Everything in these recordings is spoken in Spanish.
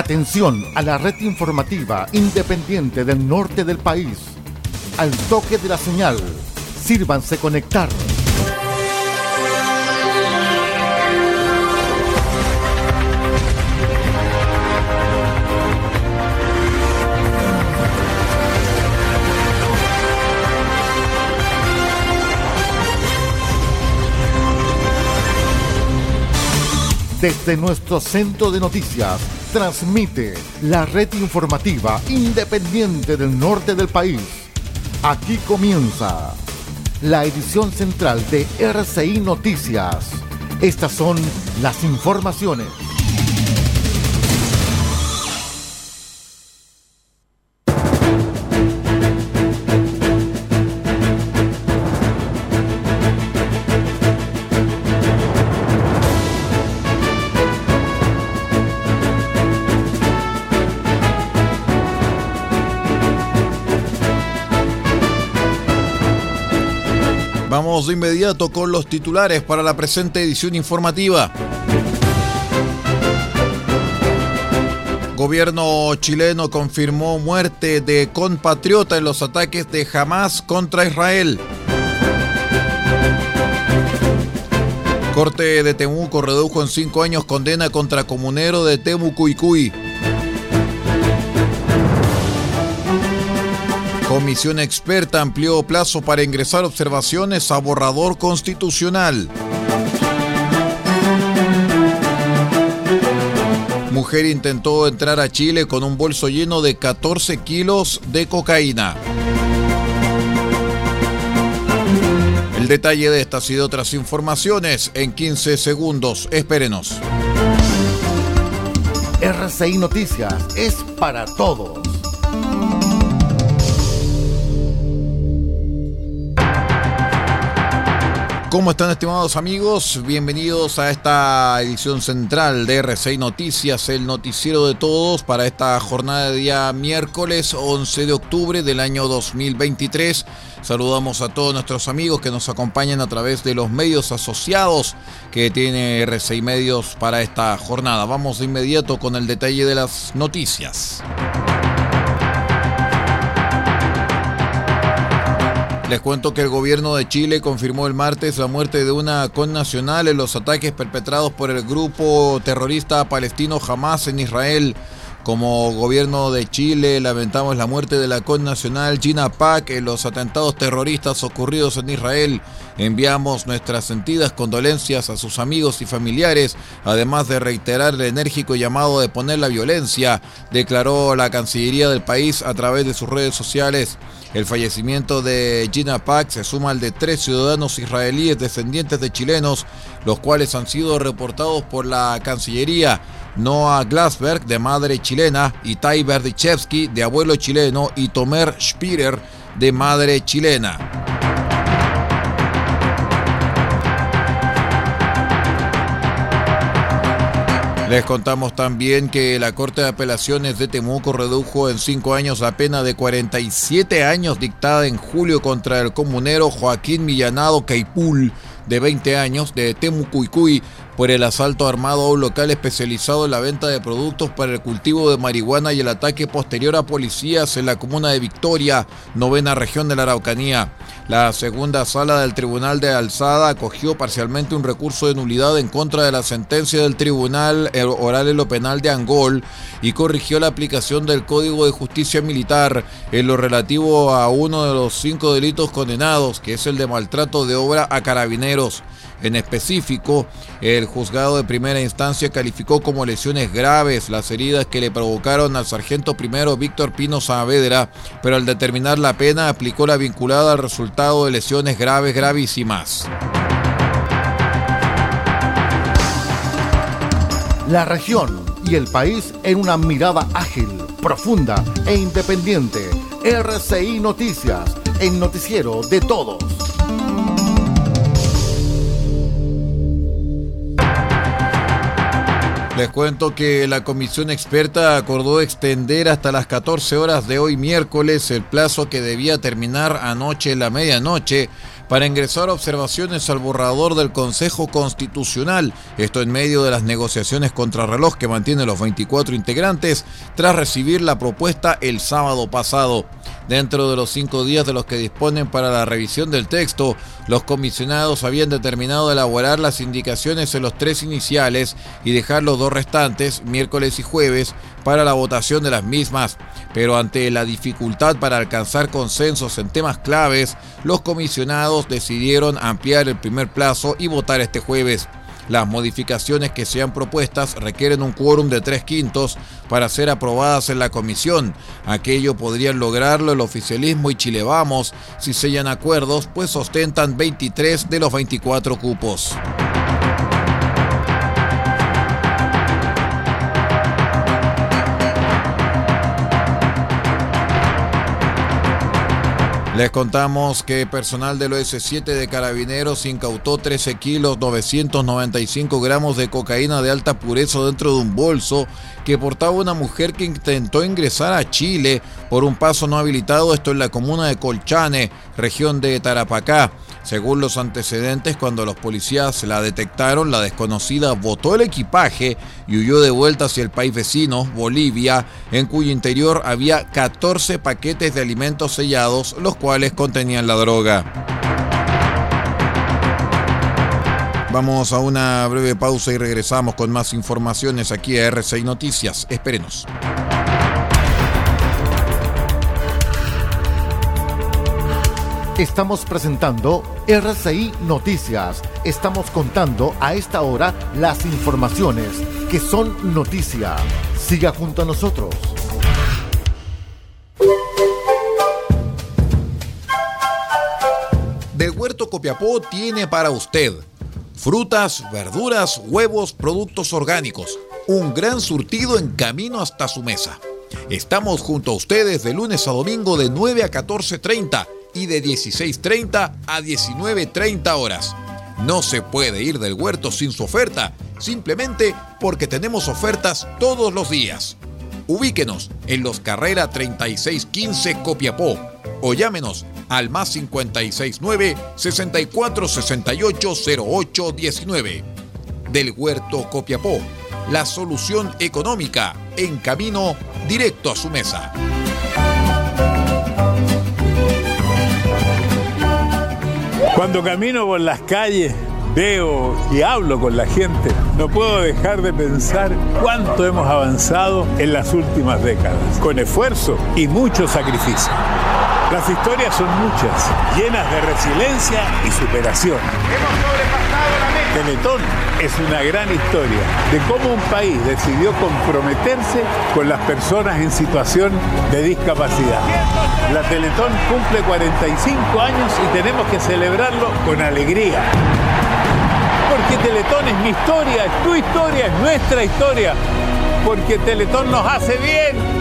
Atención a la red informativa independiente del norte del país. Al toque de la señal, sírvanse conectar. Desde nuestro centro de noticias, transmite la red informativa independiente del norte del país. Aquí comienza la edición central de RCI Noticias. Estas son las informaciones. Inmediato con los titulares para la presente edición informativa. Gobierno chileno confirmó muerte de compatriota en los ataques de Hamas contra Israel. Corte de Temuco redujo en cinco años condena contra comunero de Temucuicui. Comisión experta amplió plazo para ingresar observaciones a borrador constitucional. Mujer intentó entrar a Chile con un bolso lleno de 14 kilos de cocaína. El detalle de estas y de otras informaciones en 15 segundos. Espérenos. RCI Noticias es para todos. ¿Cómo están estimados amigos? Bienvenidos a esta edición central de R6 Noticias, el noticiero de todos para esta jornada de día miércoles 11 de octubre del año 2023. Saludamos a todos nuestros amigos que nos acompañan a través de los medios asociados que tiene R6 Medios para esta jornada. Vamos de inmediato con el detalle de las noticias. Les cuento que el gobierno de Chile confirmó el martes la muerte de una connacional en los ataques perpetrados por el grupo terrorista palestino Hamas en Israel. Como gobierno de Chile lamentamos la muerte de la connacional Gina Pak en los atentados terroristas ocurridos en Israel. Enviamos nuestras sentidas condolencias a sus amigos y familiares, además de reiterar el enérgico llamado de poner la violencia, declaró la Cancillería del país a través de sus redes sociales. El fallecimiento de Gina Pak se suma al de tres ciudadanos israelíes descendientes de chilenos, los cuales han sido reportados por la Cancillería. Noah Glasberg, de madre chilena, y Tai Berdichevsky, de abuelo chileno, y Tomer Spirer, de madre chilena. Les contamos también que la Corte de Apelaciones de Temuco redujo en cinco años la pena de 47 años dictada en julio contra el comunero Joaquín Millanado Caipul, de 20 años, de Temucuicui, por el asalto armado a un local especializado en la venta de productos para el cultivo de marihuana y el ataque posterior a policías en la comuna de Victoria, novena región de la Araucanía. La segunda sala del Tribunal de Alzada acogió parcialmente un recurso de nulidad en contra de la sentencia del Tribunal Oral en lo Penal de Angol y corrigió la aplicación del Código de Justicia Militar en lo relativo a uno de los cinco delitos condenados, que es el de maltrato de obra a carabineros. En específico, el juzgado de primera instancia calificó como lesiones graves las heridas que le provocaron al sargento primero Víctor Pino Saavedra, pero al determinar la pena aplicó la vinculada al resultado de lesiones graves gravísimas. La región y el país en una mirada ágil, profunda e independiente. RCI Noticias, el noticiero de todos. Les cuento que la comisión experta acordó extender hasta las 14 horas de hoy miércoles el plazo que debía terminar anoche la medianoche para ingresar observaciones al borrador del Consejo Constitucional, esto en medio de las negociaciones contrarreloj que mantienen los 24 integrantes tras recibir la propuesta el sábado pasado. Dentro de los cinco días de los que disponen para la revisión del texto, los comisionados habían determinado elaborar las indicaciones en los tres iniciales y dejar los dos restantes, miércoles y jueves, para la votación de las mismas. Pero ante la dificultad para alcanzar consensos en temas claves, los comisionados decidieron ampliar el primer plazo y votar este jueves. Las modificaciones que sean propuestas requieren un quórum de tres quintos para ser aprobadas en la comisión. Aquello podrían lograrlo el oficialismo y Chile Vamos si sellan acuerdos, pues ostentan 23 de los 24 cupos. Les contamos que personal del OS7 de Carabineros incautó 13 kilos 995 gramos de cocaína de alta pureza dentro de un bolso que portaba una mujer que intentó ingresar a Chile por un paso no habilitado, esto en la comuna de Colchane, región de Tarapacá. Según los antecedentes, cuando los policías la detectaron, la desconocida botó el equipaje y huyó de vuelta hacia el país vecino, Bolivia, en cuyo interior había 14 paquetes de alimentos sellados, los cuales contenían la droga. Vamos a una breve pausa y regresamos con más informaciones aquí a R6 Noticias. Espérenos. Estamos presentando RCI Noticias. Estamos contando a esta hora las informaciones que son noticia. Siga junto a nosotros. Del Huerto Copiapó tiene para usted frutas, verduras, huevos, productos orgánicos. Un gran surtido en camino hasta su mesa. Estamos junto a ustedes de lunes a domingo de 9 a 14.30 y de 16.30 a 19.30 horas. No se puede ir del huerto sin su oferta, simplemente porque tenemos ofertas todos los días. Ubíquenos en los Carrera 3615 Copiapó o llámenos al más 569 6468 0819. Del Huerto Copiapó, la solución económica en camino directo a su mesa. Cuando camino por las calles, veo y hablo con la gente, no puedo dejar de pensar cuánto hemos avanzado en las últimas décadas, con esfuerzo y mucho sacrificio. Las historias son muchas, llenas de resiliencia y superación. Hemos. Teletón es una gran historia de cómo un país decidió comprometerse con las personas en situación de discapacidad. La Teletón cumple 45 años y tenemos que celebrarlo con alegría. Porque Teletón es mi historia, es tu historia, es nuestra historia. Porque Teletón nos hace bien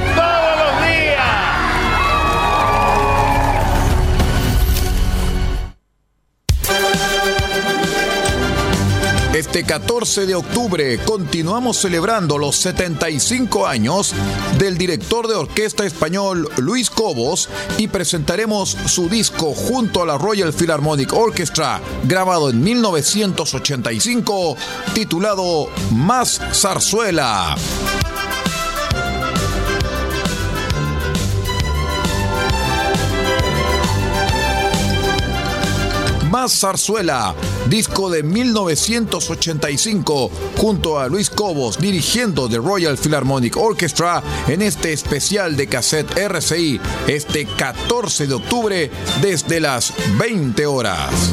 14 de octubre continuamos celebrando los 75 años del director de orquesta español Luis Cobos y presentaremos su disco junto a la Royal Philharmonic Orchestra, grabado en 1985, titulado Más Zarzuela. Más Zarzuela, disco de 1985, junto a Luis Cobos dirigiendo The Royal Philharmonic Orchestra en este especial de cassette RCI este 14 de octubre desde las 20 horas.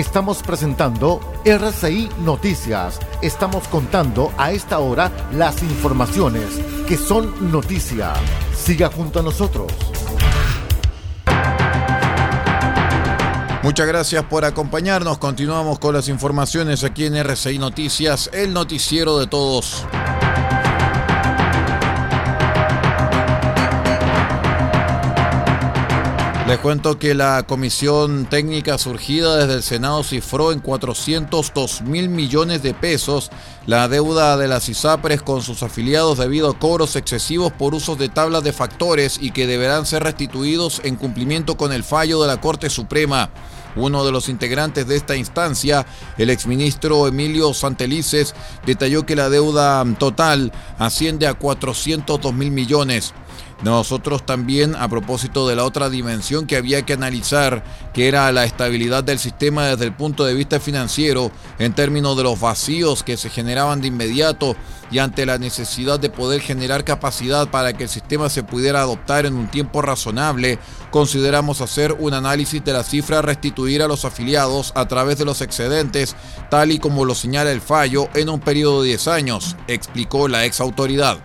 Estamos presentando RCI Noticias. Estamos contando a esta hora las informaciones que son noticia. Siga junto a nosotros. Muchas gracias por acompañarnos. Continuamos con las informaciones aquí en RCI Noticias, el noticiero de todos. Les cuento que la comisión técnica surgida desde el Senado cifró en 402 mil millones de pesos la deuda de las ISAPRES con sus afiliados debido a cobros excesivos por usos de tablas de factores y que deberán ser restituidos en cumplimiento con el fallo de la Corte Suprema. Uno de los integrantes de esta instancia, el exministro Emilio Santelices, detalló que la deuda total asciende a 402 mil millones. Nosotros también, a propósito de la otra dimensión que había que analizar, que era la estabilidad del sistema desde el punto de vista financiero, en términos de los vacíos que se generaban de inmediato y ante la necesidad de poder generar capacidad para que el sistema se pudiera adoptar en un tiempo razonable, consideramos hacer un análisis de la cifra a restituir a los afiliados a través de los excedentes, tal y como lo señala el fallo, en un periodo de 10 años, explicó la ex autoridad.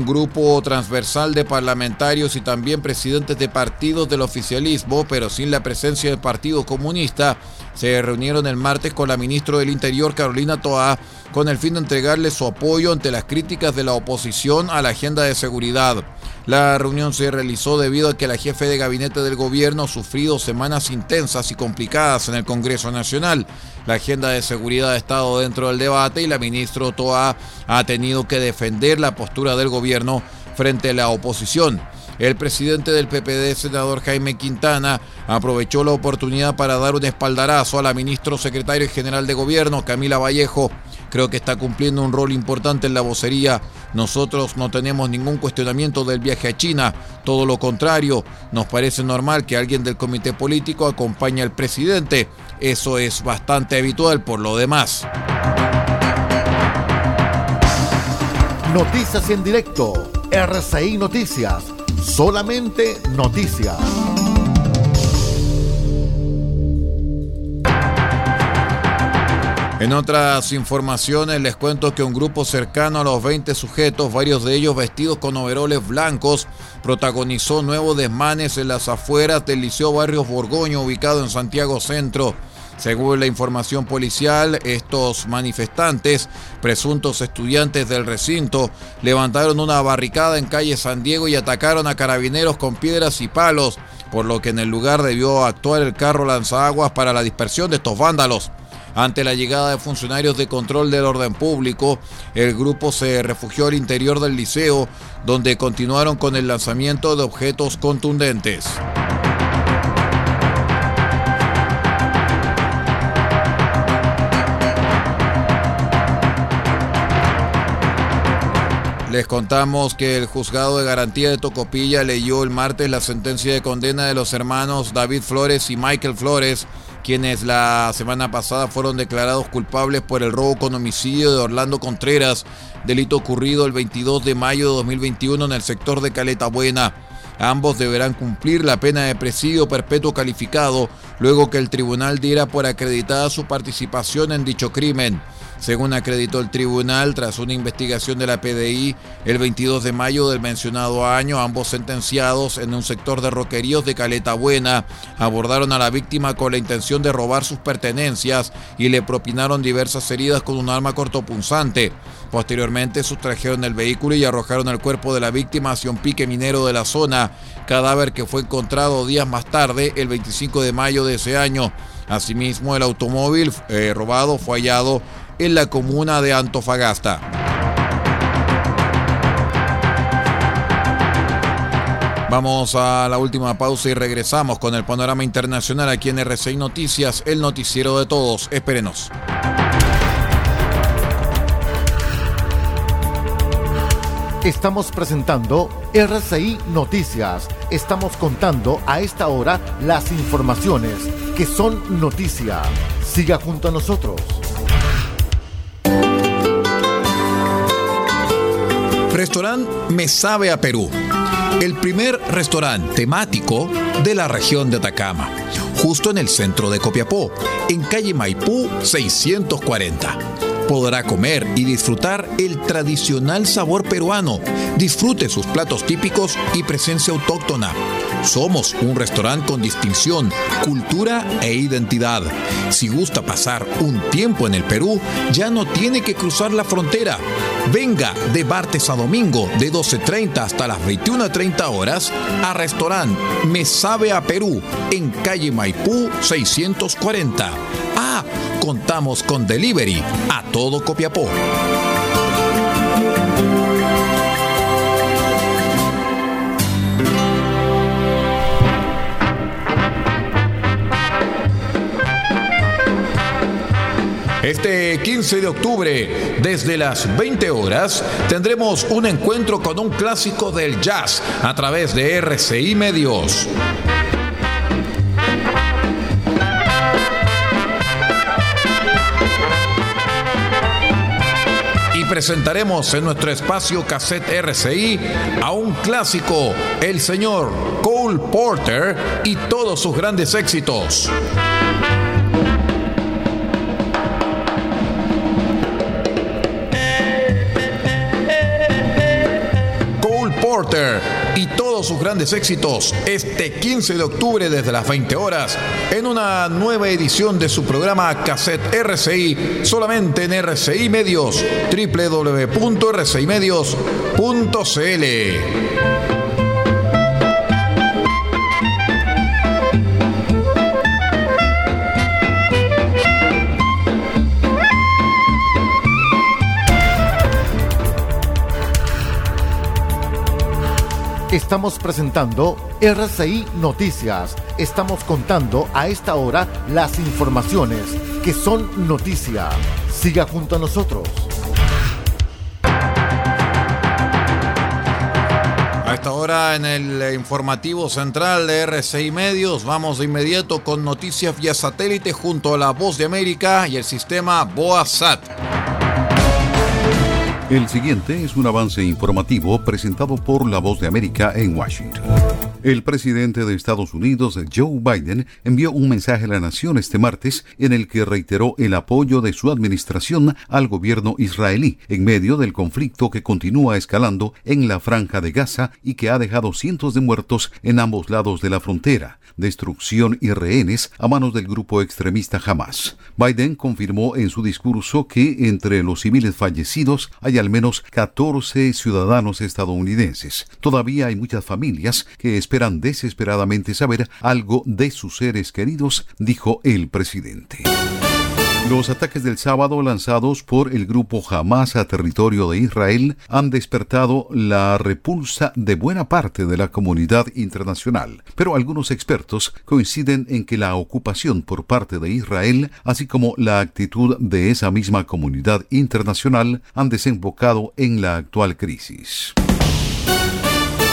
Un grupo transversal de parlamentarios y también presidentes de partidos del oficialismo, pero sin la presencia del Partido Comunista, se reunieron el martes con la ministra del Interior, Carolina Toa, con el fin de entregarle su apoyo ante las críticas de la oposición a la agenda de seguridad. La reunión se realizó debido a que la jefe de gabinete del gobierno ha sufrido semanas intensas y complicadas en el Congreso Nacional. La agenda de seguridad ha estado dentro del debate y la ministra Toa ha tenido que defender la postura del gobierno frente a la oposición. El presidente del PPD, senador Jaime Quintana, aprovechó la oportunidad para dar un espaldarazo a la ministra secretario general de gobierno, Camila Vallejo. Creo que está cumpliendo un rol importante en la vocería. Nosotros no tenemos ningún cuestionamiento del viaje a China, todo lo contrario, nos parece normal que alguien del comité político acompañe al presidente. Eso es bastante habitual por lo demás. Noticias en directo, RCI Noticias Solamente noticias. En otras informaciones les cuento que un grupo cercano a los 20 sujetos, varios de ellos vestidos con overoles blancos, protagonizó nuevos desmanes en las afueras del Liceo Barrios Borgoño, ubicado en Santiago Centro. Según la información policial, estos manifestantes, presuntos estudiantes del recinto, levantaron una barricada en calle San Diego y atacaron a carabineros con piedras y palos, por lo que en el lugar debió actuar el carro lanzaguas para la dispersión de estos vándalos. Ante la llegada de funcionarios de control del orden público, el grupo se refugió al interior del liceo, donde continuaron con el lanzamiento de objetos contundentes. Les contamos que el juzgado de garantía de Tocopilla leyó el martes la sentencia de condena de los hermanos David Flores y Michael Flores, quienes la semana pasada fueron declarados culpables por el robo con homicidio de Orlando Contreras, delito ocurrido el 22 de mayo de 2021 en el sector de Caleta Buena. Ambos deberán cumplir la pena de presidio perpetuo calificado luego que el tribunal diera por acreditada su participación en dicho crimen. Según acreditó el tribunal, tras una investigación de la PDI, el 22 de mayo del mencionado año, ambos sentenciados en un sector de roqueríos de Caleta Buena abordaron a la víctima con la intención de robar sus pertenencias y le propinaron diversas heridas con un arma cortopunzante. Posteriormente sustrajeron el vehículo y arrojaron el cuerpo de la víctima hacia un pique minero de la zona, cadáver que fue encontrado días más tarde, el 25 de mayo de ese año. Asimismo, el automóvil eh, robado fue hallado en la comuna de Antofagasta. Vamos a la última pausa y regresamos con el panorama internacional aquí en RCI Noticias, el noticiero de todos. Espérenos. Estamos presentando RCI Noticias. Estamos contando a esta hora las informaciones que son noticia. Siga junto a nosotros. Me Sabe a Perú. El primer restaurante temático de la región de Atacama, justo en el centro de Copiapó, en calle Maipú 640 podrá comer y disfrutar el tradicional sabor peruano. Disfrute sus platos típicos y presencia autóctona. Somos un restaurante con distinción, cultura e identidad. Si gusta pasar un tiempo en el Perú, ya no tiene que cruzar la frontera Venga de martes a domingo de 12.30 hasta las 21.30 horas a restaurante Me Sabe a Perú en calle Maipú 640. Ah, contamos con delivery a todo Copiapó. Este 15 de octubre, desde las 20 horas, tendremos un encuentro con un clásico del jazz a través de RCI Medios. Y presentaremos en nuestro espacio Cassette RCI a un clásico, el señor Cole Porter y todos sus grandes éxitos. Y todos sus grandes éxitos este 15 de octubre desde las 20 horas en una nueva edición de su programa Cassette RCI solamente en RCI Medios www.rcimedios.cl. Estamos presentando RCI Noticias. Estamos contando a esta hora las informaciones que son noticia. Siga junto a nosotros. A esta hora en el informativo central de RCI Medios vamos de inmediato con noticias vía satélite junto a la Voz de América y el sistema BOASAT. El siguiente es un avance informativo presentado por La Voz de América en Washington. El presidente de Estados Unidos, Joe Biden, envió un mensaje a la nación este martes en el que reiteró el apoyo de su administración al gobierno israelí en medio del conflicto que continúa escalando en la franja de Gaza y que ha dejado cientos de muertos en ambos lados de la frontera, destrucción y rehenes a manos del grupo extremista Hamas. Biden confirmó en su discurso que entre los civiles fallecidos hay al menos 14 ciudadanos estadounidenses. Todavía hay muchas familias que esperan desesperadamente saber algo de sus seres queridos, dijo el presidente. Los ataques del sábado lanzados por el grupo Hamas a territorio de Israel han despertado la repulsa de buena parte de la comunidad internacional, pero algunos expertos coinciden en que la ocupación por parte de Israel, así como la actitud de esa misma comunidad internacional, han desembocado en la actual crisis.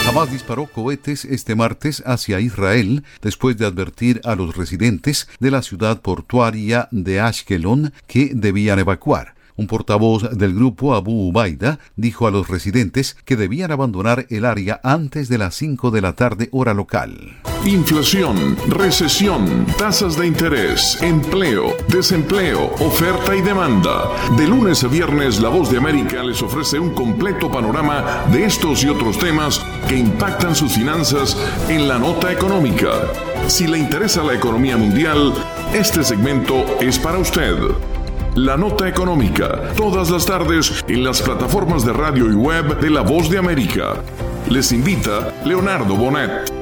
Hamas disparó cohetes este martes hacia Israel después de advertir a los residentes de la ciudad portuaria de Ashkelon que debían evacuar. Un portavoz del grupo Abu Ubaida dijo a los residentes que debían abandonar el área antes de las 5 de la tarde hora local. Inflación, recesión, tasas de interés, empleo, desempleo, oferta y demanda. De lunes a viernes, La Voz de América les ofrece un completo panorama de estos y otros temas que impactan sus finanzas en la nota económica. Si le interesa la economía mundial, este segmento es para usted. La Nota Económica, todas las tardes en las plataformas de radio y web de La Voz de América. Les invita Leonardo Bonet.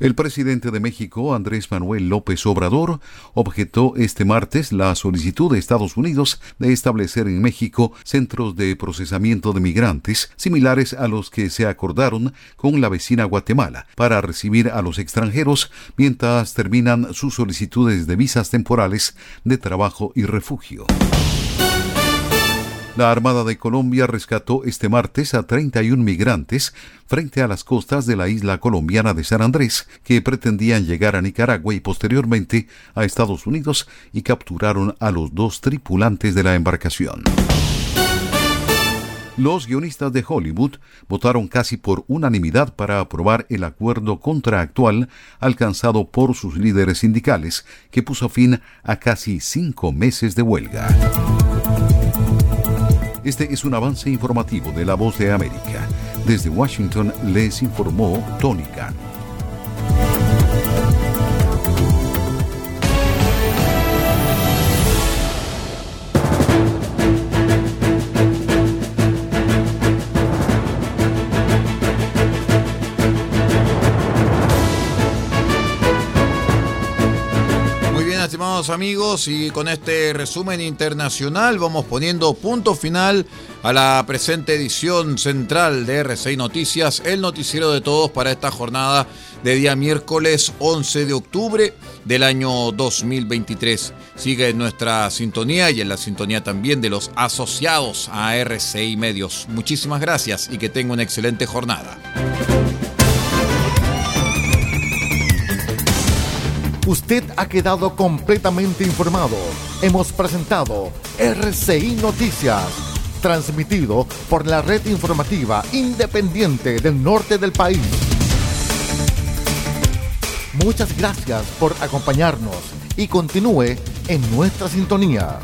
El presidente de México, Andrés Manuel López Obrador, objetó este martes la solicitud de Estados Unidos de establecer en México centros de procesamiento de migrantes similares a los que se acordaron con la vecina Guatemala para recibir a los extranjeros mientras terminan sus solicitudes de visas temporales de trabajo y refugio. La Armada de Colombia rescató este martes a 31 migrantes frente a las costas de la isla colombiana de San Andrés, que pretendían llegar a Nicaragua y posteriormente a Estados Unidos y capturaron a los dos tripulantes de la embarcación. Los guionistas de Hollywood votaron casi por unanimidad para aprobar el acuerdo contractual alcanzado por sus líderes sindicales, que puso fin a casi cinco meses de huelga. Este es un avance informativo de La Voz de América. Desde Washington les informó Tony. Amigos, y con este resumen internacional vamos poniendo punto final a la presente edición central de R6 Noticias, el noticiero de todos para esta jornada de día miércoles 11 de octubre del año 2023. Sigue en nuestra sintonía y en la sintonía también de los asociados a R6 Medios. Muchísimas gracias y que tenga una excelente jornada. Usted ha quedado completamente informado. Hemos presentado RCI Noticias, transmitido por la red informativa independiente del norte del país. Muchas gracias por acompañarnos y continúe en nuestra sintonía.